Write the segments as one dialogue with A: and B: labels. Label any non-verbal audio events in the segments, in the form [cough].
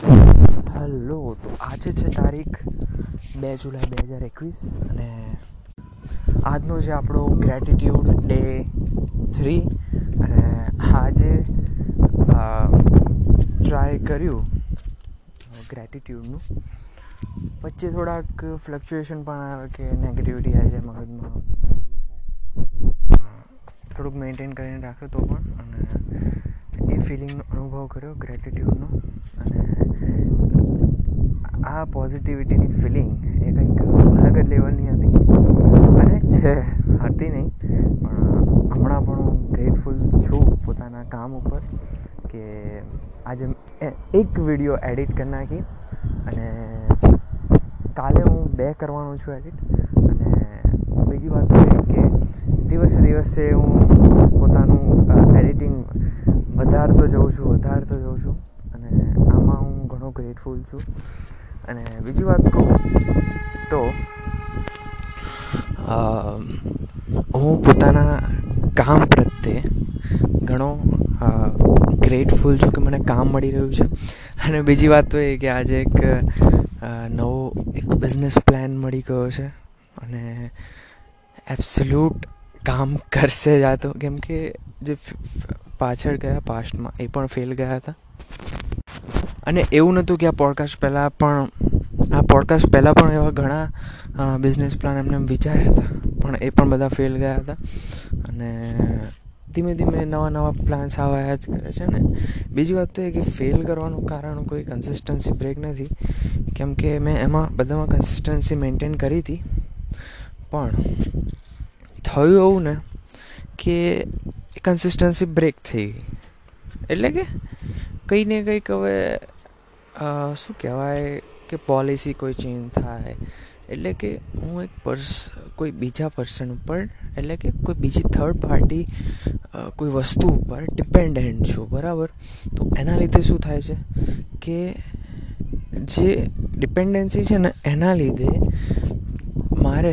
A: Hello, તો આજે છે તારીખ બે જુલાઈ બે હજાર એકવીસ અને આજનો જે આપણો ગ્રેટિટ્યૂડ ડે થ્રી અને આજે ટ્રાય કર્યું ગ્રેટિટ્યૂડનું વચ્ચે થોડાક ફ્લક્ચ્યુએશન પણ આવે કે નેગેટિવિટી આવી જાય મગજમાં. થોડુંક મેન્ટેન કરીને રાખ્યો તો પણ. અને એ ફિલિંગનો અનુભવ કર્યો ગ્રેટિટ્યૂડનો અને આ પોઝિટિવિટીની ફિલિંગ એ કંઈક અલગ જ લેવલની હતી. અને છે, હતી નહીં, પણ હમણાં પણ હું ગ્રેટફુલ છું પોતાના કામ ઉપર કે આજે એક વીડિયો એડિટ કરી નાખી અને કાલે હું બે કરવાનો છું એડિટ અને બીજી વાત કે દિવસે દિવસે હું પોતાનું એડિટિંગ વધારતો જઉં છું, વધારતો જઉં છું. અને આમાં હું ઘણો ગ્રેટફુલ છું. અને બીજી વાત કહું તો હું પોતાના કામ પ્રત્યે ઘણો ગ્રેટફુલ છું કે મને કામ મળી રહ્યું છે. અને બીજી વાત તો એ કે આજે એક નવો એક બિઝનેસ પ્લાન મળી ગયો છે અને એબ્સોલ્યુટ કામ કરશે જ આ તો. કેમ કે જે પાછળ ગયા પાસ્ટમાં એ પણ ફેલ ગયા હતા. અને એવું નહોતું કે આ પોડકાસ્ટ પહેલાં પણ, આ પોડકાસ્ટ પહેલાં પણ એવા ઘણા બિઝનેસ પ્લાન એમને વિચાર્યા હતા. પણ એ પણ બધા ફેલ ગયા હતા. અને ધીમે ધીમે નવા નવા પ્લાન્સ આવ્યા જ કરે છે ને. બીજી વાત તો એ કે ફેલ કરવાનું કારણ કોઈ કન્સિસ્ટન્સી બ્રેક નથી. કેમ કે મેં એમાં બધામાં કન્સિસ્ટન્સી મેન્ટેન કરી હતી. પણ થયું એવું ને કે કન્સિસ્ટન્સી બ્રેક થઈ ગઈ. એટલે કે કંઈ ને કંઈક હવે શું કહેવાય કે પોલિસી કોઈ ચેન્જ થાય? એટલે કે હું એક પર્સ કોઈ બીજા પર્સન ઉપર, એટલે કે કોઈ બીજી થર્ડ પાર્ટી કોઈ વસ્તુ ઉપર ડિપેન્ડન્ટ છું, બરાબર? તો એના લીધે શું થાય છે કે જે ડિપેન્ડન્સી છે ને એના લીધે મારે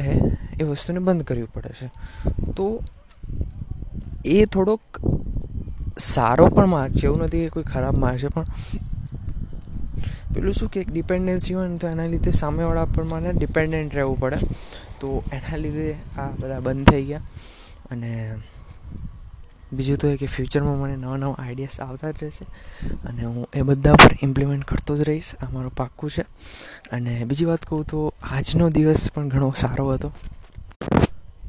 A: એ વસ્તુને બંધ કરવી પડે છે. તો એ થોડોક સારો પણ માર્ગ છે, એવું નથી કે કોઈ ખરાબ માર્ગ છે, પણ પેલું શું કે એક ડિપેન્ડન્સી હોય ને તો એના લીધે સામેવાળા પર મને ડિપેન્ડન્ટ રહેવું પડે. તો એના લીધે આ બધા બંધ થઈ ગયા. અને બીજું તો એ કે ફ્યુચરમાં મને નવા નવા આઈડિયાસ આવતા જ રહેશે. અને હું એ બધા પર ઇમ્પ્લિમેન્ટ કરતો જ રહીશ. આ મારું પાક્કું છે. અને બીજી વાત કહું તો આજનો દિવસ પણ ઘણો સારો હતો.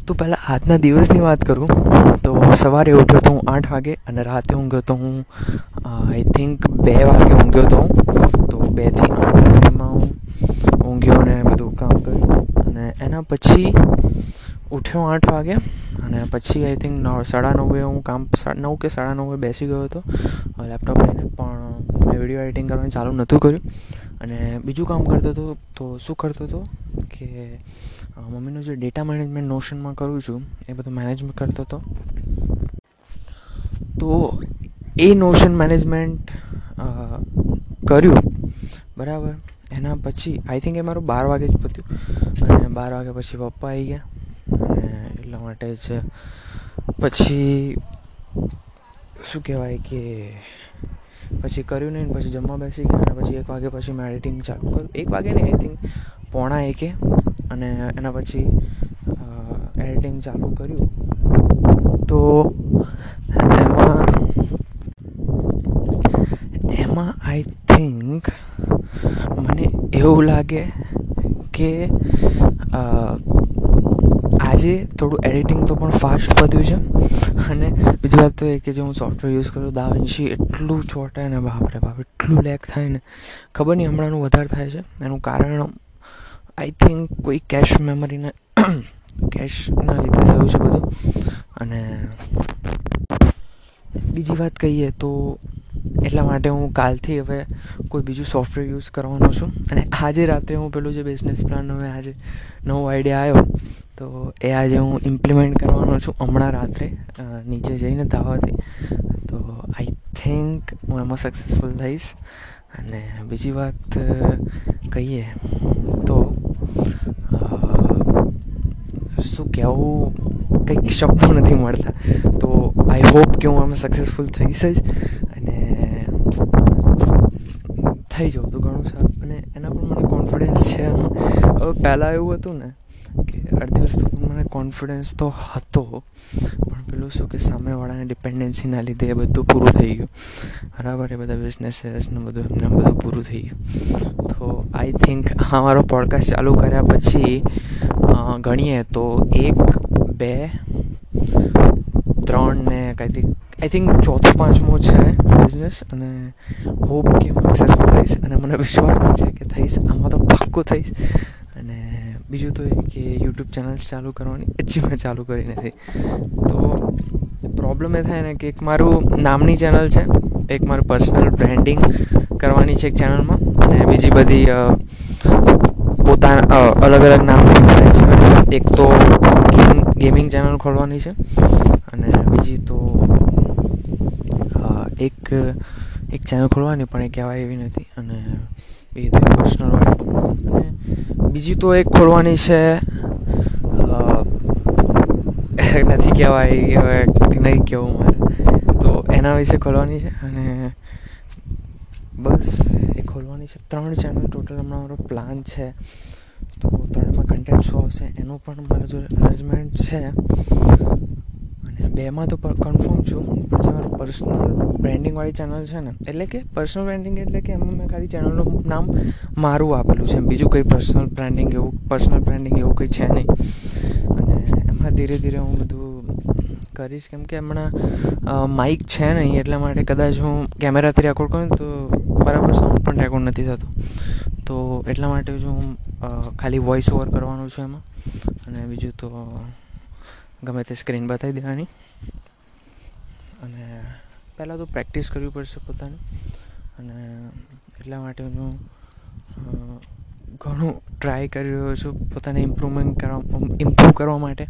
A: તો પહેલાં આજના દિવસની વાત કરું. તો સવારે ઉઠ્યો તો હું આઠ વાગે અને રાતે ઊંઘ્યો તો હું આઈ થિંક બે વાગે ઊંઘ્યો તો હું. તો બેથી આઠ વાગ્યામાં હું ઊંઘ્યો અને બધું કામ કર્યું. અને એના પછી ઉઠ્યો આઠ વાગે અને પછી આઈ થિંક નવ, સાડા નવે હું કામ નવ કે સાડા નવે બેસી ગયો હતો લેપટોપ લઈને. પણ મેં વીડિયો એડિટિંગ કરવાનું ચાલુ નહોતું કર્યું. અને બીજું કામ કરતો હતો તો શું કરતો હતો કે મમ્મીનું જે ડેટા મેનેજમેન્ટ નોશનમાં કરું છું, એ બધું મેનેજમેન્ટ કરતો હતો. તો એ નોશન મેનેજમેન્ટ કર્યું. બરાબર? એના પછી આઈ થિંક એ મારું બાર વાગે જ પત્યું. અને બાર વાગ્યા પછી પપ્પા આવી ગયા. અને એટલા માટે જ પછી, શું કહેવાય કે, પછી કર્યું નહીં પછી જમવા બેસી ગયા અને પછી એક વાગે પછી મેં એડિટિંગ ચાલુ કર્યું. એક વાગે નહીં આઈ થિંક પોણા એકે અને એના પછી એડિટિંગ ચાલુ કર્યું. તો એમાં એમાં આઈ થિંક મને એવું લાગે કે આજે થોડું એડિટિંગ તો પણ ફાસ્ટ પત્યું છે. અને બીજી વાત તો એ કે જે હું સોફ્ટવેર યુઝ કરું દાવિન્સી એટલું ચોંટાય ને, બાપરે બાપ, એટલું લેક થાય ને. ખબર નહીં, હમણાંનું વધારે થાય છે. એનું કારણ આઈ થિંક કોઈ કેશ મેમરીને કેશના લીધે થયું છે બધું. અને બીજી વાત કહીએ તો એટલા માટે હું કાલથી હવે કોઈ બીજું સોફ્ટવેર યુઝ કરવાનો છું. અને આજે રાત્રે હું પેલું જે બિઝનેસ પ્લાન હવે આજે નવો આઈડિયા આવ્યો, તો એ આજે હું ઇમ્પ્લિમેન્ટ કરવાનો છું હમણાં રાત્રે નીચે જઈને ધાવાથી. તો આઈ થિંક હું એમાં સક્સેસફુલ થઈશ. અને બીજી વાત કહીએ તો શું કહેવું? કંઈક શબ્દો નથી મળતા. તો આઈ હોપ કે હું આમાં સક્સેસફુલ થઈશ જ અને થઈ જાઉં તો ઘણું સારું. અને એના પર મને કોન્ફિડન્સ છે હવે પહેલાં એવું હતું ને કે અડધી વસ્તુ પર મને કોન્ફિડન્સ તો હતો, પણ પેલું શું કે સામેવાળાને ડિપેન્ડન્સીના લીધે એ બધું પૂરું થઈ ગયું. બરાબર, એ બધા બિઝનેસીસ ને બધું, એમને બધું પૂરું થઈ ગયું. તો આઈ થિંક આ મારો પોડકાસ્ટ ચાલુ કર્યા પછી ગણીએ તો એક, બે, ત્રણ ને કંઈથી આઈ થિંક ચોથો, પાંચમો છે બિઝનેસ અને હોપ કે હું સક્સેસફુલ થઈશ અને મને વિશ્વાસ પણ છે કે થઈશ, આમાં તો પાક્કું થઈશ. અને બીજું તો એ કે યુટ્યુબ ચેનલ્સ ચાલુ કરવાની હજી મેં ચાલુ કરી નથી. તો પ્રોબ્લેમ એ થાય ને કે એક મારું નામની ચેનલ છે એક મારું પર્સનલ બ્રાન્ડિંગ કરવાની છે એક ચેનલમાં અને બીજી બધી પોતાના અલગ અલગ નામની છે. એક તો ગેમિંગ ગેમિંગ ચેનલ ખોલવાની છે અને બીજી તો એક એક ચેનલ ખોલવાની પણ એ કહેવાય એવી નથી અને બીજી તો પર્સનલ અને બીજી તો એક ખોલવાની છે [laughs] નથી કહેવાય, હવે નહીં કહેવું મારે. તો એના વિશે ખોલવાની છે અને બસ એ ખોલવાની છે. ત્રણ ચેનલ ટોટલ હમણાં મારો પ્લાન છે. તો ત્રણમાં કન્ટેન્ટ શું આવશે. એનું પણ મારા જો અરેન્જમેન્ટ છે. અને બેમાં તો કન્ફર્મ છું. પણ જે મારું પર્સનલ બ્રેન્ડિંગવાળી ચેનલ છે ને, એટલે કે પર્સનલ બ્રેન્ડિંગ એટલે કે એમાં મેં ખાલી ચેનલનું નામ મારું આપેલું છે. બીજું કંઈ પર્સનલ બ્રાન્ડિંગ એવું પર્સનલ બ્રાન્ડિંગ એવું કંઈ છે નહીં. અને એમાં ધીરે ધીરે હું બધું કરીશ. કેમ કે હમણાં માઇક છે નહીં, એટલા માટે કદાચ હું કેમેરાથી રેકોર્ડ કરું તો બરાબર સાઉન્ડ પણ રેકોર્ડ નથી થતું. તો એટલા માટે જ હું ખાલી વોઇસ ઓવર કરવાનું છે એમાં. અને બીજું તો ગમે તે સ્ક્રીન બતાવી દેવાની. અને પહેલાં તો પ્રેક્ટિસ કરવી પડશે પોતાની. અને એટલા માટે હું ઘણું ટ્રાય કરી રહ્યો છું પોતાને ઇમ્પ્રુવમેન્ટ કરવા ઇમ્પ્રૂવ કરવા માટે.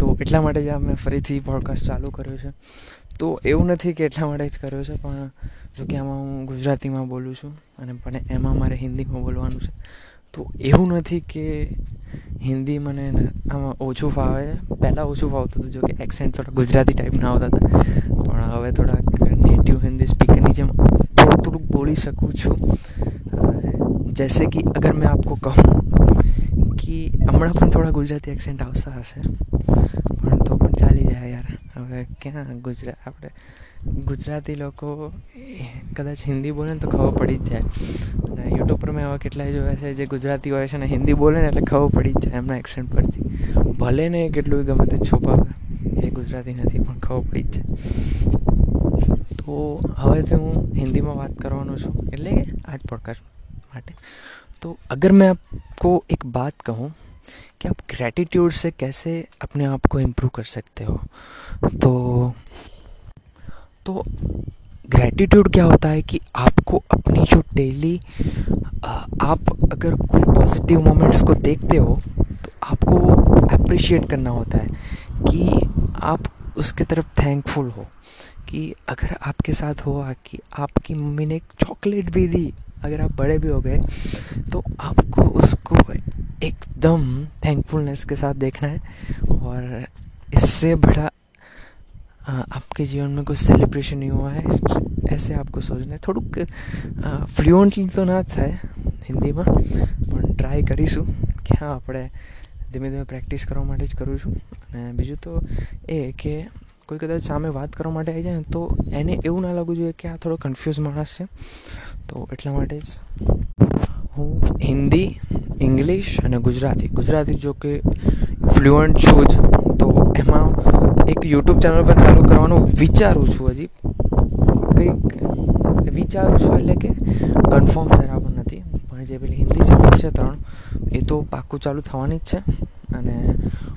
A: તો એટલા માટે જ આ મેં ફરીથી પોડકાસ્ટ ચાલુ કર્યો છે. તો એવું નથી કે એટલા માટે જ કર્યો છે, પણ જો કે આમાં હું ગુજરાતીમાં બોલું છું અને પણ એમાં મારે હિન્દીમાં બોલવાનું છે. તો એવું નથી કે હિન્દી મને આમાં ઓછું ફાવે પહેલાં ઓછું ફાવતું હતું, જોકે એક્સેન્ટ થોડા ગુજરાતી ટાઈપના આવતા હતા. પણ હવે થોડાક નેટિવ હિન્દી સ્પીકરની જેમ થોડું થોડુંક બોલી શકું છું. જૈસે કે અગર મેં આપકો કહું કે હમણાં પણ થોડા ગુજરાતી એક્સેન્ટ આવતા હશે. પણ તો પણ ચાલી જાય યાર. હવે ક્યાં ગુજરાત આપણે ગુજરાતી લોકો કદાચ હિન્દી બોલે ને તો ખબર પડી જ જાય અને યુટ્યુબ પર મેં એવા કેટલાય જોયા છે જે ગુજરાતી હોય છે ને હિન્દી બોલે ને એટલે ખબર પડી જ જાય એમના એક્સેન્ટ પરથી ભલે ને કેટલું ગમે તે છુપાવે એ ગુજરાતી નથી પણ ખબર પડી જ જાય તો હવેથી હું હિન્દીમાં વાત કરવાનો છું એટલે કે આજ પોડકાસ્ટ माटे तो अगर मैं आपको एक बात कहूँ कि आप ग्रैटिट्यूड से कैसे अपने आप को इम्प्रूव कर सकते हो? तो तो ग्रैटिट्यूड क्या होता है कि आपको अपनी जो डेली आप अगर कोई पॉजिटिव मोमेंट्स को देखते हो तो आपको वो अप्रिशिएट करना होता है कि आप उसके तरफ़ थैंकफुल हो। कि अगर आपके साथ हुआ कि आपकी मम्मी ने एक चॉकलेट भी दी, अगर आप बड़े भी हो गए तो आपको उसको एकदम थैंकफुलनेस के साथ देखना है और इससे बड़ा आपके जीवन में कुछ सेलिब्रेशन नहीं हुआ है ऐसे आपको सोचना है થોડુંક ફ્લુઅન્ટલી તો ના થાય હિન્દીમાં પણ ટ્રાય કરીશું કે હા આપણે ધીમે ધીમે પ્રેક્ટિસ કરવા માટે જ કરું છું અને બીજું તો એ કે કોઈ કદાચ સામે વાત કરવા માટે આવી જાય ને તો એને એવું ના લાગવું જોઈએ કે આ થોડો કન્ફ્યુઝ માણસ છે તો એટલા માટે જ હું હિન્દી ઇંગ્લિશ અને ગુજરાતી. ગુજરાતી જો કે ફ્લુઅન્ટ છું જ. તો એમાં એક યુટ્યુબ ચેનલ પણ ચાલુ કરવાનું વિચારું છું હજી. કંઈક વિચારું છું એટલે કે કન્ફર્મ બરાબર નથી. પણ જે પેલી હિન્દી ચેનલ છે ત્રણ, એ તો પાક્કું ચાલુ થવાની જ છે. અને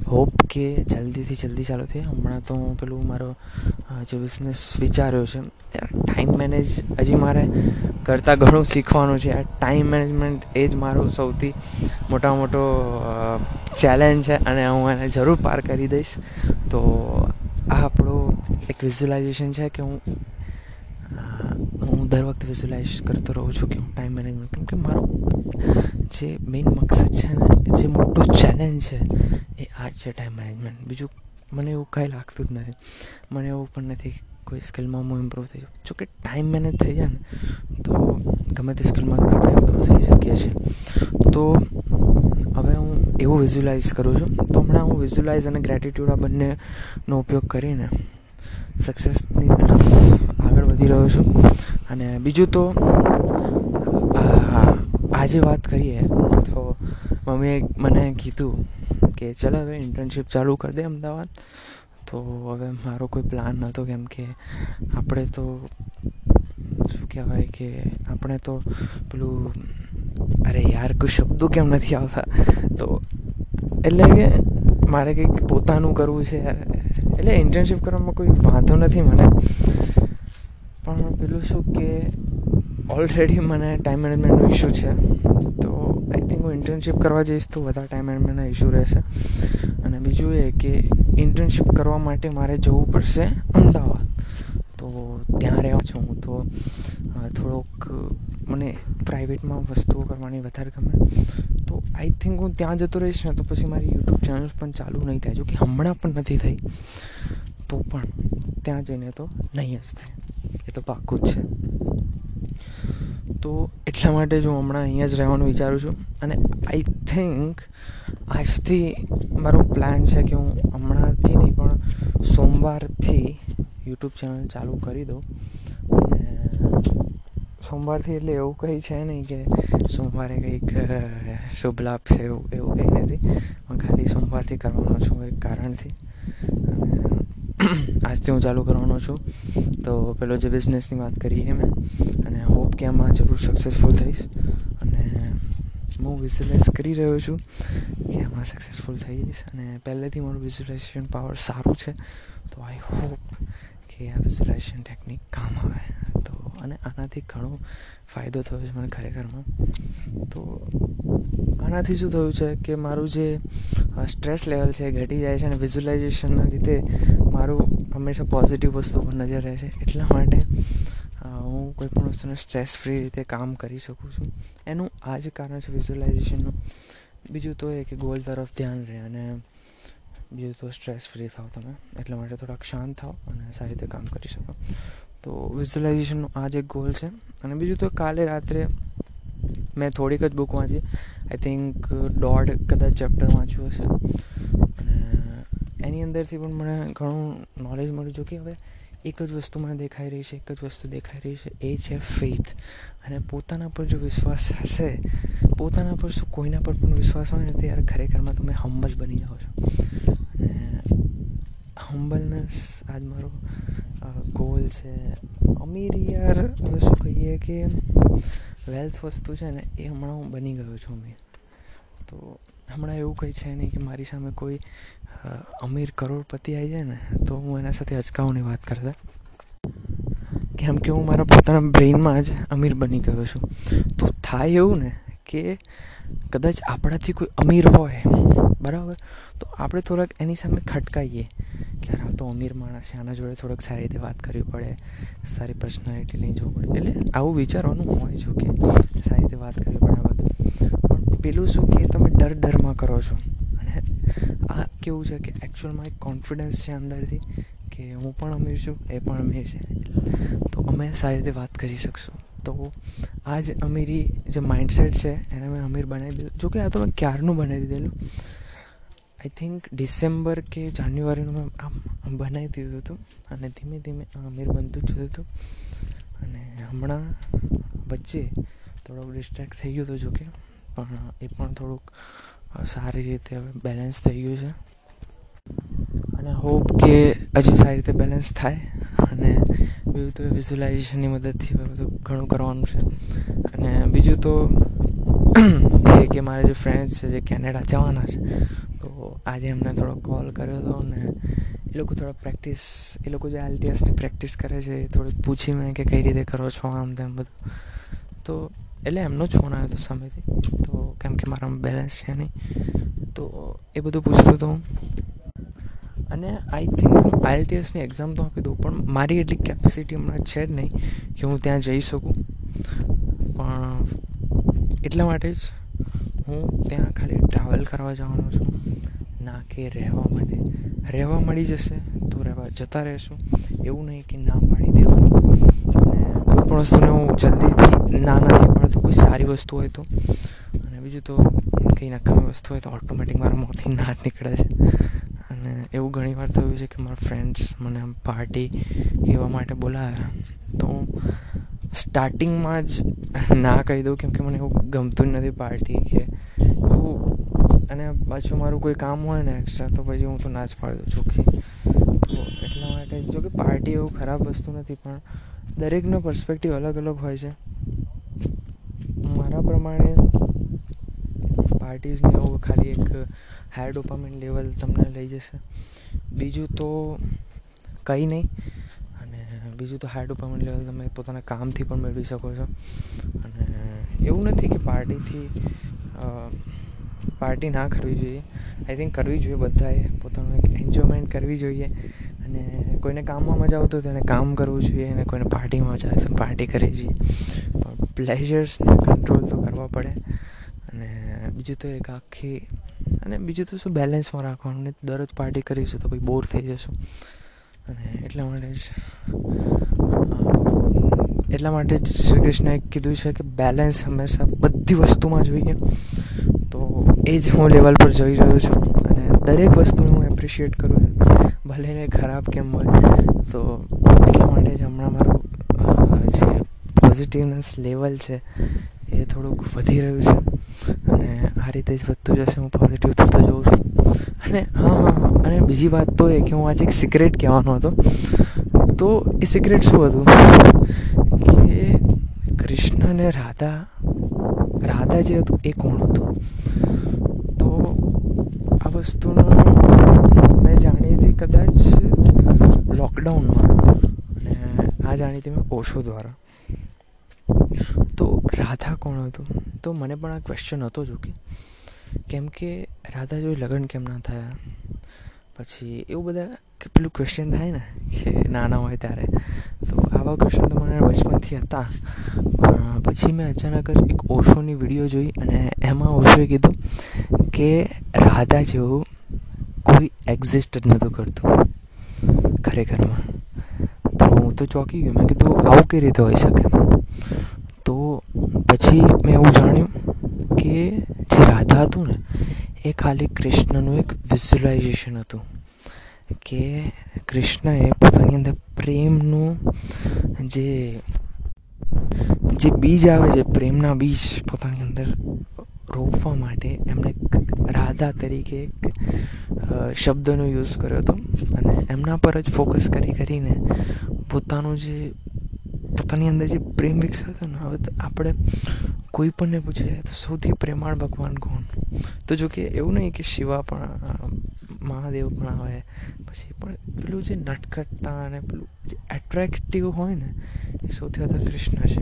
A: હોપ કે જલ્દીથી જલ્દી ચાલુ થાય. હમણાં તો હું પેલું મારો જે બિઝનેસ વિચાર્યો છે ટાઈમ મેનેજ હજી મારે કરતાં ઘણું શીખવાનું છે. આ ટાઈમ મેનેજમેન્ટ એ જ મારો સૌથી મોટા મોટો ચેલેન્જ છે અને હું એને જરૂર પાર કરી દઈશ. તો આ આપણો એક વિઝ્યુલાઇઝેશન છે કે હું હું દર વખતે વિઝ્યુલાઇઝ કરતો રહું છું કે હું ટાઈમ મેનેજમેન્ટ કેમ કે મારો જે મેઇન મકસદ છે ને, જે મોટો ચેલેન્જ છે એ આ જ છે ટાઈમ મેનેજમેન્ટ બીજું મને એવું કાંઈ લાગતું જ નથી. મને એવું પણ નથી કોઈ સ્કિલમાં હું ઇમ્પ્રૂવ થઈ જાઉં જોકે ટાઈમ મેનેજ થઈ જાય ને, તો ગમે તે સ્કિલમાં આપણે ઇમ્પ્રૂવ થઈ શકીએ છીએ. તો હવે હું એવું વિઝ્યુલાઇઝ કરું છું. તો હમણાં હું વિઝ્યુલાઇઝ અને ગ્રેટિટ્યૂડ આ બંનેનો ઉપયોગ કરીને સક્સેસની તરફ આગળ વધી રહ્યો છું. અને બીજું તો આજે વાત કરીએ, તો મમ્મીએ મને કીધું કે ચાલ હવે ઇન્ટર્નશીપ ચાલુ કરી દે અમદાવાદ. તો હવે મારો કોઈ પ્લાન નહોતો કેમ કે આપણે તો, શું કહેવાય કે આપણે તો પેલું, અરે યાર, કોઈ શબ્દો કેમ નથી આવતા? તો એટલે કે મારે કંઈક પોતાનું કરવું છે. એટલે ઇન્ટર્નશીપ કરવામાં કોઈ વાંધો નથી મને. પણ પેલું શું કે ઓલરેડી મને ટાઈમ મેનેજમેન્ટનો ઇશ્યુ છે. તો આઈ થિંક હું ઇન્ટર્નશીપ કરવા જઈશ તો વધારે ટાઈમ મેનેજમેન્ટના ઇશ્યુ રહેશે. અને બીજું એ કે ઇન્ટર્નશીપ કરવા માટે મારે જવું પડશે અમદાવાદ. તો ત્યાં રહેવા છું હું તો થોડોક મને પ્રાઇવેટમાં વસ્તુઓ કરવાની વધારે ગમે. તો આઈ થિંક હું ત્યાં જતો રહીશ ને તો પછી મારી યુટ્યુબ ચેનલ પણ ચાલુ નહીં થાય. જો કે હમણાં પણ નથી થઈ, તો પણ ત્યાં જઈને તો નહીં જ થાય. તો પાક્કું જ. છે તો એટલા માટે જ હું હમણાં અહીંયા જ રહેવાનું વિચારું છું. અને આઈ થિંક આજથી મારો પ્લાન છે કે હું હમણાંથી નહીં, પણ સોમવારથી યુટ્યુબ ચેનલ ચાલુ કરી દઉં. અને સોમવારથી એટલે એવું કંઈ છે નહીં કે સોમવારે કંઈક શુભ લાભ છે એવું એવું કંઈ નથી. હું ખાલી સોમવારથી કરવાનો છું એક કારણથી. આજથી હું ચાલુ કરવાનો છું. તો પેલો જે બિઝનેસની વાત કરીએ મેં. અને હોપ કે આમાં જરૂર સક્સેસફુલ થઈશ. અને હું વિઝ્યુલાઇઝ કરી રહ્યો છું કે આમાં સક્સેસફુલ થઈ જઈશ. અને પહેલેથી મારું વિઝ્યુલાઇઝેશન પાવર સારું છે. તો આઈ હોપ કે આ વિઝ્યુલાઇઝેશન ટેકનિક કામ આવે. તો અને આનાથી ઘણો ફાયદો થયો છે મને ખરેખરમાં. તો આનાથી શું થયું છે કે મારું જે સ્ટ્રેસ લેવલ છે ઘટી જાય છે અને વિઝ્યુલાઇઝેશનના લીધે મારું હંમેશા પોઝિટિવ વસ્તુ પર નજર રહે છે. એટલા માટે હું કોઈ પણ વસ્તુને સ્ટ્રેસ ફ્રી રીતે કામ કરી શકું છું. એનું આ જ કારણ છે વિઝ્યુલાઇઝેશનનું બીજું તો એ કે ગોલ તરફ ધ્યાન રહે અને બીજું તો સ્ટ્રેસ ફ્રી થાવ તમે. એટલા માટે થોડાક શાંત થાવ અને સારી રીતે કામ કરી શકો. તો વિઝ્યુલાઇઝેશનનો આ જ એક ગોલ છે. અને બીજું તો કાલે રાત્રે મેં થોડીક જ બુક વાંચી. આઈ થિંક દોઢ કદાચ ચેપ્ટર વાંચ્યું હશે. અંદરથી પણ મને ઘણું નોલેજ મળ્યું જો કે હવે એક જ વસ્તુ મને દેખાઈ રહી છે, એક જ વસ્તુ દેખાઈ રહી છે, એ છે ફેથ અને પોતાના પર જો વિશ્વાસ હશે, પોતાના પર શું કોઈના પર પણ વિશ્વાસ હોય ને ત્યારે ખરેખરમાં તમે હમ્બલ બની જાઓ છો. અને હમ્બલનેસ આજ મારો ગોલ છે. અમીર યાર, હવે શું કહીએ કે વેલ્થ વસ્તુ છે ને એ હમણાં હું બની ગયો છું અમીર તો હમણાં એવું કંઈ છે નહીં કે મારી સામે કોઈ અમીર કરોડપતિ આવી જાય ને, તો હું એના સાથે અચકાવની વાત કરતા. કેમ કે હું મારા પોતાના બ્રેઇનમાં જ અમીર બની ગયો છું. તો થાય એવું ને કે કદાચ આપણાથી કોઈ અમીર હોય, બરાબર? તો આપણે થોડાક એની સામે ખટકાઈએ. કે આ તો અમીર માણસ છે, આના જોડે થોડોક સારી રીતે વાત કરવી પડે, સારી પર્સનાલિટી લઈ જવું પડે. એટલે આવું વિચારવાનું હોય છે કે સારી રીતે વાત કરવી પડે આ બધું. પણ પેલું શું કે તમે ડર ડરમાં કરો છો. અને આ કેવું છે કે એકચ્યુઅલમાં એક કોન્ફિડન્સ છે અંદરથી કે હું પણ અમીર છું, એ પણ અમીર છે. તો અમે સારી રીતે વાત કરી શકશું. તો આ જ અમીરી જે માઇન્ડસેટ છે, એને મેં અમીર બનાવી દીધું. જોકે આ તો મેં ક્યારનું બનાવી દીધેલું? આઈ થિંક ડિસેમ્બર કે જાન્યુઆરીનું મેં આમ બનાવી દીધું હતું. અને ધીમે ધીમે અમીર બનતું જતું હતું. અને હમણાં વચ્ચે થોડોક ડિસ્ટ્રેક્ટ થઈ ગયું હતું જોકે. પણ એ પણ થોડુંક સારી રીતે હવે બેલેન્સ થઈ ગયું છે. અને હોપ કે હજી સારી રીતે બેલેન્સ થાય અને બીજું તો વિઝ્યુલાઇઝેશનની મદદથી બધું ઘણું કરવાનું છે. અને બીજું તો [clears throat] એ કે મારા જે ફ્રેન્ડ્સ છે જે કેનેડા જવાના છે, તો આજે એમને થોડો કોલ કર્યો હતો અને એ લોકો થોડા પ્રેક્ટિસ એ લોકો જે આઈએલટીએસની પ્રેક્ટિસ કરે છે એ થોડુંક પૂછી મેં કે કઈ રીતે કરો છો આમ તેમ બધું. તો એટલે એમનો જ ફોન આવ્યો હતો સામેથી. તો કેમ કે મારામાં બેલેન્સ છે નહીં. તો એ બધું પૂછતો હતો હું. અને આઈ થિંક હું આઈએલટીએસની એક્ઝામ તો આપી દઉં, પણ મારી એટલી કેપેસિટી હમણાં છે જ નહીં કે હું ત્યાં જઈ શકું. પણ એટલા માટે જ હું ત્યાં ખાલી ટ્રાવેલ કરવા જવાનો છું. ના કે રહેવા માટે. રહેવા મળી જશે તો રહેવા જતા રહેશું. એવું નહીં કે ના પાડી દેવાની. પણ વસ્તુને હું જલ્દીથી ના નથી પાડતો કોઈ સારી વસ્તુ હોય તો, અને બીજું તો કંઈ નકામી વસ્તુ હોય તો ઓટોમેટિક મારા મોંથી ના જ નીકળે છે. અને એવું ઘણી વાર થયું છે કે મારા ફ્રેન્ડ્સ મને પાર્ટી એવા માટે બોલાવ્યા તો સ્ટાર્ટિંગમાં જ ના કહી દઉં કેમ કે મને એવું ગમતું જ નથી પાર્ટી કે એવું, અને પાછું મારું કોઈ કામ હોય ને એક્સ્ટ્રા તો પછી હું તો ના જ પાડી દઉં, ચોખ્ખી. તો એટલા માટે જો કે પાર્ટી એવું ખરાબ વસ્તુ નથી પણ દરેકનો પર્સપેક્ટિવ અલગ અલગ હોય છે. મારા પ્રમાણે પાર્ટીઝને એવું ખાલી એક હાયર ડોપામેન્ટ લેવલ તમને લઈ જશે. બીજું તો કંઈ નહીં. અને બીજું તો હાયર ડોપામેન્ટ લેવલ તમે પોતાના કામથી પણ મેળવી શકો છો. અને એવું નથી કે પાર્ટીથી પાર્ટી ના કરવી જોઈએ. આઈ થિંક કરવી જોઈએ બધાએ. પોતાનું એક એન્જોયમેન્ટ કરવી જોઈએ. અને કોઈને કામમાં મજા આવતું તો તેને કામ કરવું જોઈએ અને કોઈને પાર્ટીમાં મજા આવે તો પાર્ટી કરવી જોઈએ. પણ પ્લેઝર્સને કંટ્રોલ તો કરવા પડે. અને બીજું તો એક આખી, અને બીજું તો શું બેલેન્સમાં રાખવાનું, ને દરરોજ પાર્ટી કરીશું તો પછી બોર થઈ જશું. અને એટલા માટે જ એટલા માટે જ શ્રી કૃષ્ણએ કીધું છે કે બેલેન્સ હંમેશા બધી વસ્તુમાં જોઈએ તો એ જ હું લેવલ પર જઈ રહ્યો છું. અને દરેક વસ્તુને હું એપ્રિશિએટ કરું છું ભલે ને ખરાબ કેમ હોય. તો એટલા માટે જ હમણાં મારું જે પોઝિટિવનેસ લેવલ છે, એ થોડુંક વધી રહ્યું છે. અને આ રીતે જ વધતું જશે હું પોઝિટિવ થતો જઉં છું. અને હા હા અને બીજી વાત તો એ કે હું આજે એક સિક્રેટ કહેવાનો હતો. તો એ સિક્રેટ શું હતું? કે કૃષ્ણ અને રાધા રાધા જે હતું એ કોણ હતું? વસ્તુનું મેં જાણી હતી કદાચ લોકડાઉનમાં અને આ જાણી હતી મેં ઓશો દ્વારા. તો રાધા કોણ હતું? તો મને પણ આ ક્વેશ્ચન હતો જો કે કેમ કે રાધા જોઈ લગ્ન કેમ ના થયા? પછી એવું બધા કે પેલું ક્વેશ્ચન થાય ને, કે નાના હોય ત્યારે. તો આવા ક્વેશ્ચન તો મને બચપનથી હતા. પછી મેં અચાનક જ એક ઓશોની વીડિયો જોઈ અને એમાં ઓશોએ કીધું કે રાધા જેવું કોઈ એક્ઝિસ્ટ જ નહોતું કરતું ખરેખરમાં. તો હું તો ચોંકી ગયો. મેં કીધું આવું કઈ રીતે હોઈ શકે? તો પછી મેં એવું જાણ્યું કે જે રાધા હતું ને એ ખાલી કૃષ્ણનું એક વિઝ્યુલાઇઝેશન હતું. કે કૃષ્ણએ પોતાની અંદર પ્રેમનું જે જે બીજ આવે છે, પ્રેમના બીજ પોતાની અંદર રોપવા માટે એમણે રાધા તરીકે એક શબ્દનો યુઝ કર્યો હતો. અને એમના પર જ ફોકસ કરી કરીને પોતાનું જે, પોતાની અંદર જે પ્રેમ વિકસાવ્યો હતો ને, હવે આપણે કોઈ પણને પૂછે, તો સૌથી પ્રેમાળ ભગવાન કોણ? તો જો કે એવું નહીં કે શિવા પણ મહાદેવ પણ આવે. પછી પણ પેલું જે નટખટતા અને પેલું જે એટ્રેક્ટિવ હોય ને, એ સૌથી વધારે કૃષ્ણ છે.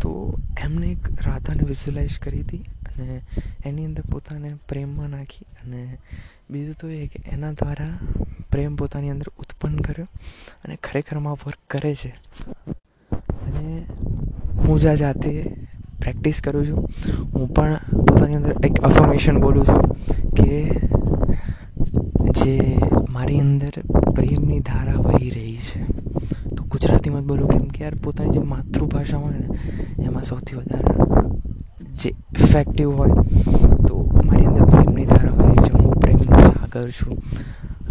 A: તો એમને એક રાધાને વિઝ્યુલાઇઝ કરી હતી અને એની અંદર પોતાને પ્રેમમાં નાખી અને બીજું તો એ કે એના દ્વારા પ્રેમ પોતાની અંદર ઉત્પન્ન કર્યો અને ખરેખરમાં વર્ક કરે છે. અને હું જ્યાં જાતે પ્રેક્ટિસ કરું છું. હું પણ પોતાની અંદર એક અફર્મેશન બોલું છું કે જે મારી અંદર પ્રેમની ધારા વહી રહી છે. તો ગુજરાતીમાં જ બોલું કેમ કે યાર, પોતાની જે માતૃભાષા હોય ને, એમાં સૌથી વધારે જે ઇફેક્ટિવ હોય, તો મારી અંદર પ્રેમની ધારા વહી છે. હું પ્રેમનો સાગર છું.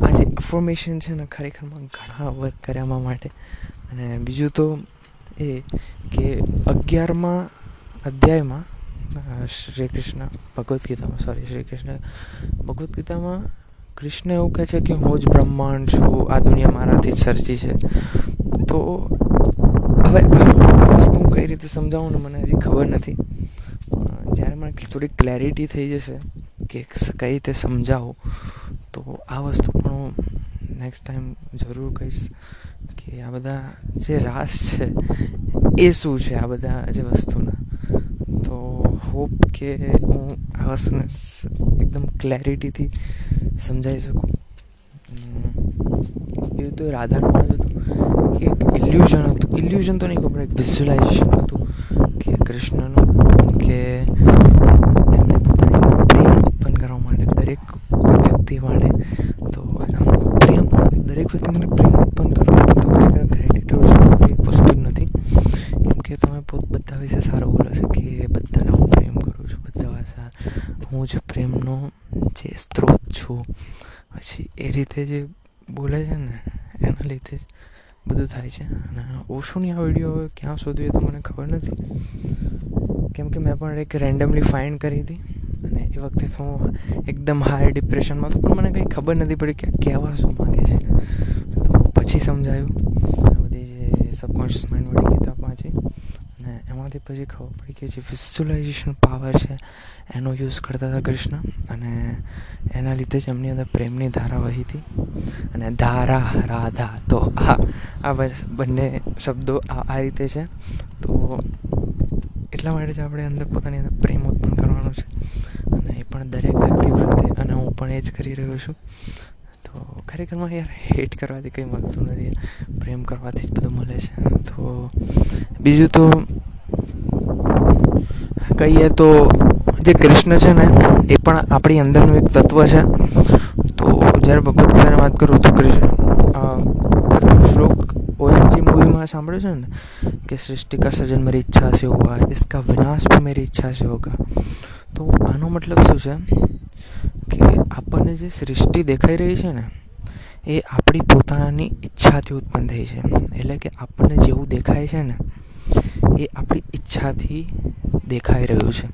A: આ જે અફર્મેશન છે ને, ખરેખરમાં ઘણા વર્ક કર્યા માટે. અને બીજું તો એ કે અગિયારમાં અધ્યાયમાં શ્રી કૃષ્ણ ભગવદ્ ગીતામાં સોરી શ્રી કૃષ્ણ ભગવદ્ ગીતામાં કૃષ્ણ એવું કહે છે કે હું જ બ્રહ્માંડ છું, આ દુનિયા મારાથી જ સર્જી છે. તો હવે વસ્તુ કઈ રીતે સમજાવું ને મને હજી ખબર નથી. જ્યારે મને થોડી ક્લેરિટી થઈ જશે કે કઈ રીતે સમજાવું, તો આ વસ્તુ પણ હું નેક્સ્ટ ટાઈમ જરૂર કહીશ કે આ બધા જે રાસ છે, એ શું છે આ બધા જે વસ્તુના? તો હોપ કે હું આ વસ્તુને એકદમ ક્લેરિટીથી સમજાવી શકું. એવું તો રાધાનું હતું. કે એક ઇલ્યુઝન હતું. ઇલ્યુઝન તો નહીં ખબર એક વિઝ્યુલાઇઝેશન હતું કે કૃષ્ણનું કે એમને પોતાની પ્રેમ ઉત્પન્ન કરવા માટે દરેક વ્યક્તિ માટે તો પ્રેમ, દરેક વ્યક્તિ મને પ્રેમ રીતે જે બોલે છે ને, એના લીધે જ બધું થાય છે. અને ઓશોની આ વીડિયો હવે ક્યાં શોધ્યું એ તો મને ખબર નથી. કેમ કે મેં પણ એક રેન્ડમલી ફાઇન્ડ કરી હતી. અને એ વખતે તો હું એકદમ હાઈ ડિપ્રેશનમાં તો પણ મને કંઈ ખબર નથી પડી કે કહેવા શું માગે છે. તો પછી સમજાયું. આ બધી જે સબકોન્શિયસ માઇન્ડવાળી કિતાબમાં વાંચી. અને એમાંથી પછી ખબર પડી કે જે વિઝ્યુલાઇઝેશન પાવર છે, એનો યુઝ કરતા હતા કૃષ્ણ. અને એના લીધે જ એમની અંદર પ્રેમની ધારા વહી હતી. અને ધારા, રાધા, તો આ આ બસ, બંને શબ્દો આ રીતે છે. તો એટલા માટે જ આપણે અંદર પોતાની અંદર પ્રેમ ઉત્પન્ન કરવાનો છે. અને એ પણ દરેક વ્યક્તિ પ્રત્યે અને હું પણ એ જ કરી રહ્યો છું. તો ખરેખરમાં યાર હેટ કરવાથી કંઈ મળતું નથી. પ્રેમ કરવાથી જ બધું મળે છે. તો બીજું તો કહીએ તો જે કૃષ્ણ છે ને, એ પણ આપણી અંદરનું એક તત્વ છે. તો જ્યારે બબત કથાને વાત કરું તો કૃષ્ણ શ્લોક ઓએમજી મૂવીમાં સાંભળ્યો છે ને? કે સૃષ્ટિ કા સર્જન મારી ઈચ્છા છે હોગા ઇસકા વિનાશ પણ મારી ઈચ્છા છે હોગા. તો આનો મતલબ શું છે? આપણને જે સૃષ્ટિ દેખાઈ રહી છે ને, એ આપણી પોતાની ઈચ્છાથી ઉત્પન્ન થઈ છે. એટલે કે આપણને જેવું દેખાય છે ને, એ આપણી ઈચ્છાથી દેખાઈ રહ્યું છે.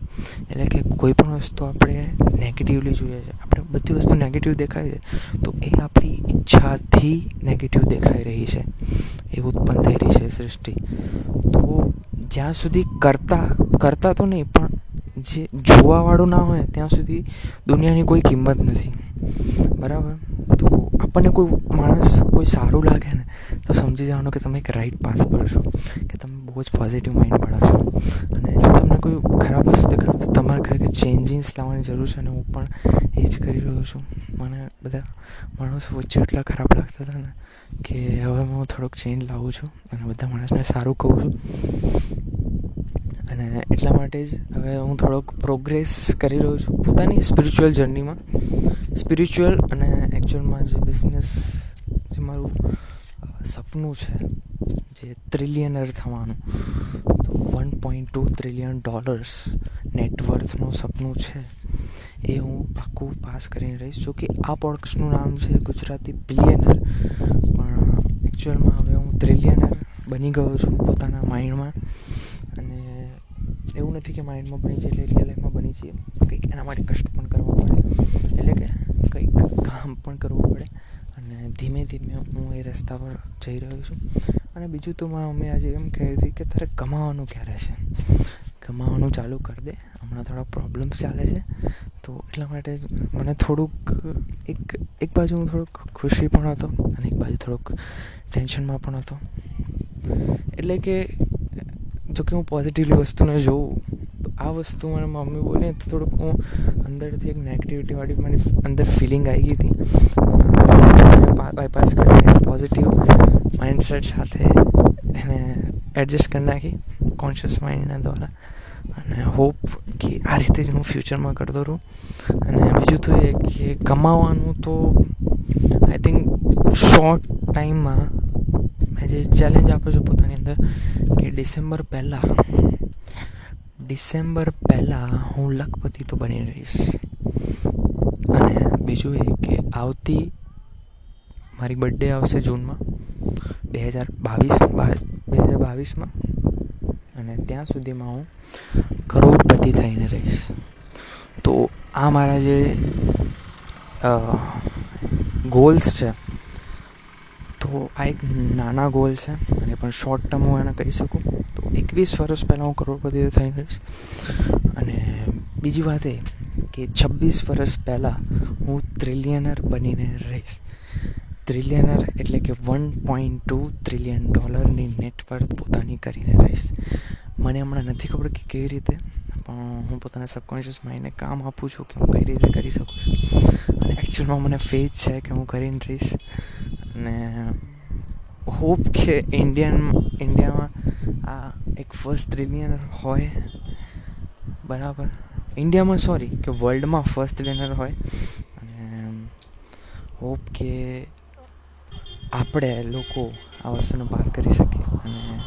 A: એટલે કે કોઈ પણ વસ્તુ આપણે નેગેટિવલી જોઈએ છે, આપણે બધી વસ્તુ નેગેટિવ દેખાય છે, તો એ આપણી ઈચ્છાથી નેગેટિવ દેખાઈ રહી છે. એ ઉત્પન્ન થઈ રહી છે સૃષ્ટિ. તો જ્યાં સુધી કરતા કરતા તો નહીં, પણ જે જોવાવાળું ના હોય, ત્યાં સુધી દુનિયાની કોઈ કિંમત નથી. બરાબર? તો આપણને કોઈ માણસ કોઈ સારું લાગે ને, તો સમજી જવાનું કે તમે એક રાઈટ પાસ પર છો, કે તમે બહુ જ પોઝિટિવ માઇન્ડવાળા છો. અને જો તમને કોઈ ખરાબ વસ્તુ દેખાય, તો તમારે ખરેખર ચેન્જીસ લાવવાની જરૂર છે અને હું પણ એ જ કરી રહ્યો છું. મને બધા માણસો વચ્ચે એટલા ખરાબ લાગતા હતા ને, કે હવે હું થોડોક ચેન્જ લાવું છું અને બધા માણસને સારું કહું છું. અને એટલા માટે જ હવે હું થોડોક પ્રોગ્રેસ કરી રહ્યો છું પોતાની સ્પિરિચ્યુઅલ જર્નીમાં સ્પિરિચ્યુઅલ અને એકચ્યુઅલમાં જે બિઝનેસ જે મારું સપનું છે, જે ટ્રિલિયનર થવાનું, તો one point two trillion dollars નેટવર્થનું સપનું છે, એ હું પાક્કું પાસ કરીને રહીશ. જો કે આ પોડકાસ્ટનું નામ છે ગુજરાતી બિલિયનર પણ એકચ્યુઅલમાં હવે હું ટ્રિલિયનર બની ગયો છું પોતાના માઇન્ડમાં એવું નથી કે માઇન્ડમાં બની જાય એટલે રિયલ લાઈફમાં બની છે કંઈક એના માટે કષ્ટ પણ કરવા પડે. એટલે કે કંઈક કામ પણ કરવું પડે. અને ધીમે ધીમે હું એ રસ્તા પર જઈ રહ્યો છું. અને બીજું તો મમ્મી આજે એમ કહી હતી કે તારે કમાવાનું ક્યારે છે? કમાવાનું ચાલુ કરી દે. હમણાં થોડા પ્રોબ્લેમ્સ ચાલે છે. તો એટલા માટે મને થોડુંક એક એક બાજુ હું થોડુંક ખુશી પણ હતો અને એક બાજુ થોડુંક ટેન્શનમાં પણ હતો. એટલે કે જો કે હું પોઝિટિવલી વસ્તુને જોઉં. તો આ વસ્તુ મને મમ્મી બોલી તો થોડુંક હું અંદરથી એક નેગેટિવિટીવાળી મારી અંદર ફિલિંગ આવી ગઈ હતી. બાયપાસ કરીને પોઝિટિવ માઇન્ડસેટ સાથે એને એડજસ્ટ કરી નાખી કોન્શિયસ માઇન્ડના દ્વારા. અને હોપ કે આ રીતે જ હું ફ્યુચરમાં કરતો રહું. અને બીજું તો એ કે કમાવાનું તો આઈ થિંક શોર્ટ ટાઈમમાં મેં જે ચેલેન્જ આપ્યો છું પોતાની અંદર કે ડિસેમ્બર પહેલાં ડિસેમ્બર પહેલાં હું લખપતિ તો બની રહીશ. અને બીજું એ કે આવતી, મારી બર્થડે આવશે જૂનમાં, બે હજાર બાવીસ, બે હજાર બાવીસમાં. અને ત્યાં સુધીમાં હું કરોડપતિ થઈને રહીશ. તો આ મારા જે ગોલ્સ છે તો આ એક નાના ગોલ છે. અને પણ શોર્ટ ટર્મ હું એને કહી શકું. તો એકવીસ વર્ષ પહેલાં હું કરોડપતિ થઈને રહીશ. અને બીજી વાત એ કે છવ્વીસ વર્ષ પહેલાં હું ટ્રિલિયનર બનીને રહીશ. ટ્રિલિયનર એટલે કે વન પોઈન્ટ ટુ ટ્રિલિયન ડોલરની નેટવર્થ પોતાની કરીને રહીશ. મને હમણાં નથી ખબર કે કેવી રીતે, પણ હું પોતાના સબકોન્શિયસ માઇન્ડને કામ આપું છું કે હું કઈ રીતે કરી શકું છું. અને એકચ્યુઅલમાં મને ફેથ છે કે હું કરીને રહીશ. અને હોપ કે ઇન્ડિયન ઇન્ડિયામાં આ એક ફર્સ્ટ ટ્રિલિયનર હોય. બરાબર. ઇન્ડિયામાં સોરી કે વર્લ્ડમાં ફર્સ્ટ ટ્રિલિયનર હોય. અને હોપ કે આપણે લોકો આ વસ્તુને પાર કરી શકીએ. અને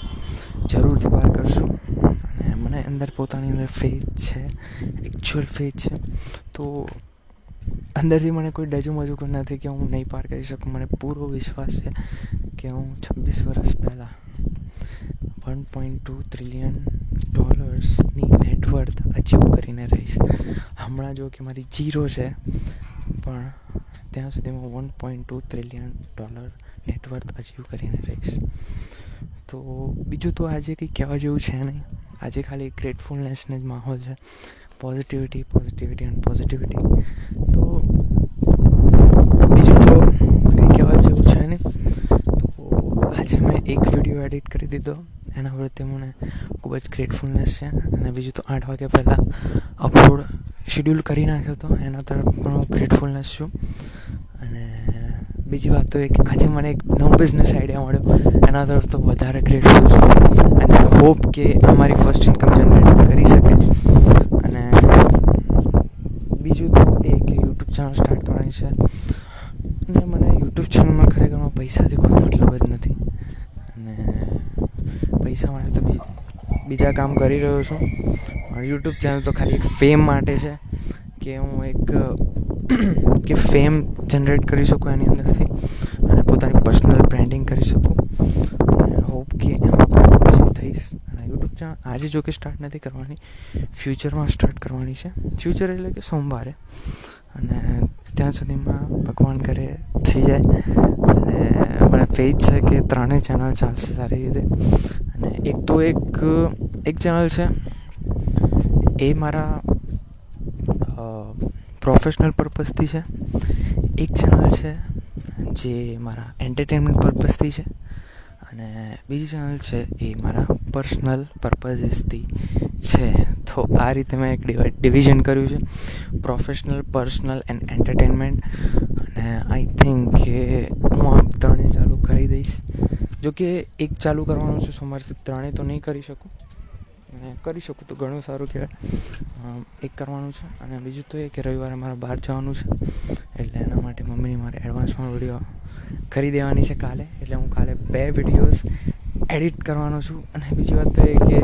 A: જરૂરથી પાર કરશું. અને મને અંદર પોતાની અંદર ફેથ છે. એકચ્યુઅલ ફેથ છે. તો અંદરથી મને કોઈ ડજુમજુ નથી કે હું નહીં પાર કરી શકું. મને પૂરો વિશ્વાસ છે કે હું છવ્વીસ વર્ષ પહેલાં વન પોઈન્ટ ટુ ટ્રિલિયન ડોલર્સની નેટવર્થ અચીવ કરીને રહીશ. હમણાં જો કે મારી જીરો છે, પણ ત્યાં સુધીમાં one point two trillion dollar net worth achieve કરીને રહીશ. તો બીજું તો આજે કંઈ કહેવા જેવું છે નહીં. આજે ખાલી ગ્રેટફુલનેસનો જ માહોલ છે. પોઝિટિવિટી પોઝિટિવિટી એન્ડ પોઝિટિવિટી તો બીજું તો કંઈ કહેવા જેવું છે નહીં. તો આજે મેં એક વીડિયો એડિટ કરી દીધો. એના પ્રત્યે મને ખૂબ જ ગ્રેટફુલનેસ છે. અને બીજું તો આઠ વાગ્યા પહેલાં અપલોડ શેડ્યુલ કરી નાખ્યો હતો. એના તરફ પણ હું ગ્રેટફુલનેસ છું. અને બીજી વાત તો એક આજે મને એક નવો બિઝનેસ આઈડિયા મળ્યો. એના તરફ તો વધારે ગ્રેટફુલ છું. અને હોપ કે અમારી ફર્સ્ટ ઇન્કમ જનરેટ કરી શકે અને બીજું તો એ કે યુટ્યુબ ચેનલ સ્ટાર્ટ કરવાની છે. અને મને યુટ્યુબ ચેનલમાં ખરેખરમાં પૈસાથી કોઈ મતલબ જ નથી. અને પૈસા માટે તો બીજા કામ કરી રહ્યો છું. પણ યુટ્યુબ ચેનલ તો ખાલી ફેમ માટે છે કે હું એક, કે ફેમ જનરેટ કરી શકું એની અંદરથી અને પોતાની પર્સનલ બ્રાન્ડિંગ કરી શકું. અને હોપ કે એમાં થઈશ. યુટ્યુબ ચેનલ આજે જો કે સ્ટાર્ટ નથી કરવાની. ફ્યુચરમાં સ્ટાર્ટ કરવાની છે. ફ્યુચર એટલે કે સોમવારે. અને ત્યાં સુધીમાં ભગવાન કરે થઈ જાય. અને મને ફેજ છે કે ત્રણેય ચેનલ ચાલશે સારી રીતે. અને એક તો એક એક ચેનલ છે. એ મારા પ્રોફેશનલ પર્પઝથી છે. એક ચેનલ છે જે મારા એન્ટરટેનમેન્ટ પર્પઝથી છે. અને બીજી ચેનલ છે એ મારા પર્સનલ પર્પઝીસથી છે. તો આ રીતે મેં એક ડિવિઝન કર્યું છે. પ્રોફેશનલ પર્સનલ એન્ડ એન્ટરટેનમેન્ટ અને આઈ થિંક કે હું આ ત્રણેય ચાલુ કરી દઈશ. જો કે એક ચાલુ કરવાનું છે સોમવારથી, ત્રણેય તો નહીં કરી શકું. અને કરી શકું તો ઘણું સારું કહેવાય. એક કરવાનું છે. અને બીજું તો એ કે રવિવારે મારે બહાર જવાનું છે. એટલે એના માટે મમ્મીની મારે એડવાન્સમાં વીડિયો કરી દેવાની છે કાલે. એટલે હું કાલે બે વિડીયોઝ એડિટ કરવાનો છું. અને બીજી વાત તો એ કે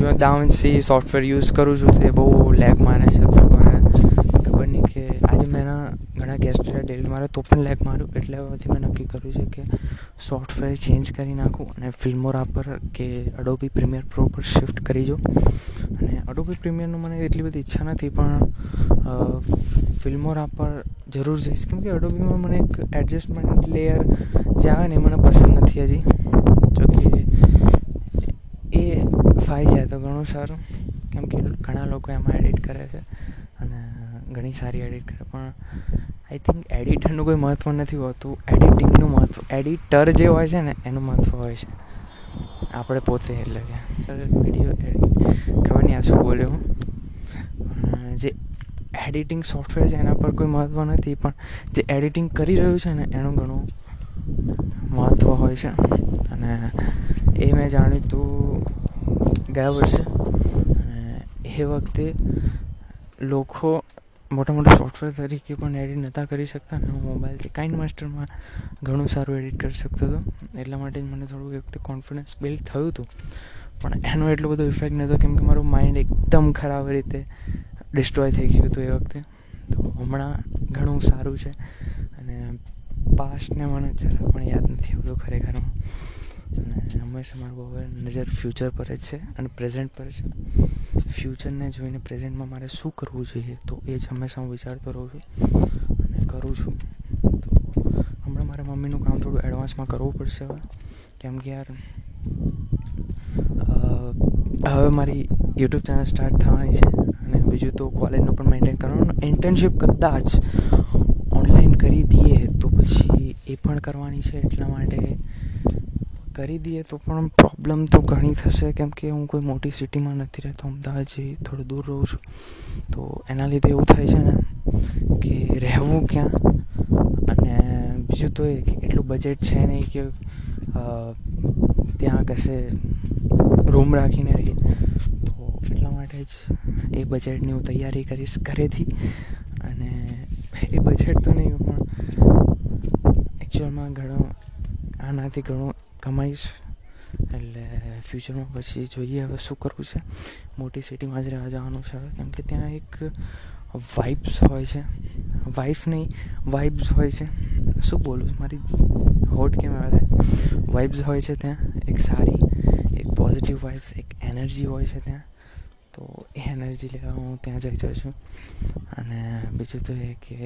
A: જો દાવન્સી સોફ્ટવેર યુઝ કરું છું, તે બહુ લેગ મારે છે. તો ખબર નહીં કે આજે મેં એના ઘણા ગેસ્ટ ડિલીટ મારે, તો પણ લેગ માર્યું એટલે પછી મેં નક્કી કર્યું છે કે સોફ્ટવેર ચેન્જ કરી નાખું અને ફિલ્મોરા પર કે અડોબી પ્રીમિયર પ્રો પર શિફ્ટ કરી જો અને અડોબી પ્રીમિયરનું મને એટલી બધી ઈચ્છા નથી, પણ ફિલ્મોરા પર જરૂર જઈશ. કેમ કે અડોબીમાં મને એક એડજસ્ટમેન્ટ લેયર જે આવે ને એ મને પસંદ નથી હજી. જો કે એ ફાઈ જાય તો ઘણું સારું. કેમ કે ઘણા લોકો એમાં એડિટ કરે છે અને ઘણી સારી એડિટ કરે. પણ આઈ થિંક એડિટરનું કોઈ મહત્ત્વ નથી હોતું. એડિટિંગનું મહત્ત્વ એડિટર જે હોય છે ને, એનું મહત્ત્વ હોય છે. આપણે પોતે એટલે કે. વીડિયો ખબર નહીં આ શું બોલ્યો હું જે એડિટિંગ સોફ્ટવેર છે એના પર કોઈ મહત્ત્વ નથી, પણ જે એડિટિંગ કરી રહ્યું છે ને, એનું ઘણું મહત્ત્વ હોય છે. અને એ મેં જાણ્યું તું ગયા વર્ષે. અને એ વખતે લોકો મોટા મોટા સોફ્ટવેર તરીકે પણ એડિટ નહોતા કરી શકતા અને હું મોબાઈલથી કાઇન્ડ માસ્ટરમાં ઘણું સારું એડિટ કરી શકતો હતો. એટલા માટે જ મને થોડું એ વખતે કોન્ફિડન્સ બિલ્ડ થયું હતું. પણ એનો એટલો બધો ઇફેક્ટ નહોતો કેમ કે મારું માઇન્ડ એકદમ ખરાબ રીતે ડિસ્ટ્રોય થઈ ગયું હતું એ વખતે. તો હમણાં ઘણું સારું છે અને પાસ્ટને મને જરા પણ યાદ નથી આવતું ખરેખરમાં. અને હંમેશા મારું હવે નજર ફ્યુચર પર જ છે અને પ્રેઝન્ટ પર છે. ફ્યુચરને જોઈને પ્રેઝન્ટમાં મારે શું કરવું જોઈએ તો એ જ હંમેશા હું વિચારતો રહું છું અને કરું છું. તો હમણાં મારે મમ્મીનું કામ થોડું એડવાન્સમાં કરવું પડશે હવે. કેમ કે યાર હવે મારી યુટ્યુબ ચેનલ સ્ટાર્ટ થવાની છે અને બીજું તો કોલેજનું પણ મેન્ટેન કરવાનું. ઇન્ટર્નશીપ કદાચ ઓનલાઈન કરી દઈએ તો પછી એ પણ કરવાની છે એટલા માટે. કરી દઈએ તો પણ પ્રોબ્લેમ તો ઘણી થશે. કેમ કે હું કોઈ મોટી સિટીમાં નથી રહેતો, અમદાવાદ જેવી થોડું દૂર રહું છું. તો એના લીધે એવું થાય છે ને કે રહેવું ક્યાં? અને બીજું તો એ કે એટલું બજેટ છે નહીં કે ત્યાં કશે રૂમ રાખીને રહીએ તો એટલા માટે જ એ બજેટની હું તૈયારી કરીશ ઘરેથી. અને એ બજેટ તો નહીં, પણ એકચ્યુઅલમાં ઘણો, આનાથી ઘણું કમાઈશ. એટલે ફ્યુચરમાં પછી જોઈએ હવે શું કરવું છે. મોટી સિટીમાં જ રહેવા જવાનું છે હવે, કેમ કે ત્યાં એક વાઇબ્સ હોય છે. વાઇફ નહીં વાઇબ્સ હોય છે. શું બોલું? મારી હોટ કેમ આવે? વાઇબ્સ હોય છે ત્યાં. એક સારી પોઝિટિવ વાઇબ્સ એક એનર્જી હોય છે ત્યાં, તો એ એનર્જી લેવા હું ત્યાં જઈ રહ્યો છું. અને બીજું તો એ કે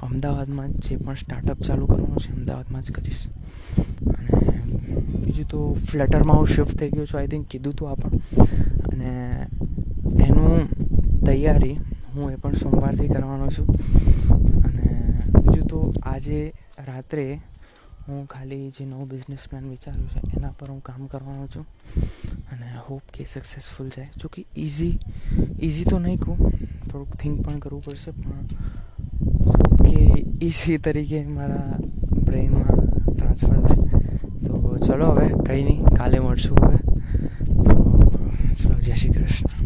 A: અમદાવાદમાં જે પણ સ્ટાર્ટઅપ ચાલુ કરવાનું છે, અમદાવાદમાં જ કરીશ. અને બીજું તો ફ્લટરમાં હું શિફ્ટ થઈ ગયો છું આઈ થિંક કીધું તું આ પણ. અને એનું તૈયારી હું એ પણ સોમવારથી કરવાનો છું. અને બીજું તો આજે રાત્રે હું ખાલી જે નવો બિઝનેસ પ્લાન વિચાર્યું છે, એના પર હું કામ કરવાનો છું અને હોપ કે સક્સેસફુલ જાય. જો કે ઇઝી ઇઝી તો નહીં કહું, થોડુંક થિંક પણ કરવું પડશે, પણ હોપ કે ઇઝી તરીકે મારા બ્રેઇનમાં ટ્રાન્સફર થાય. તો ચલો હવે, કંઈ નહીં, કાલે મળશું હવે. તો ચલો, જય શ્રી કૃષ્ણ.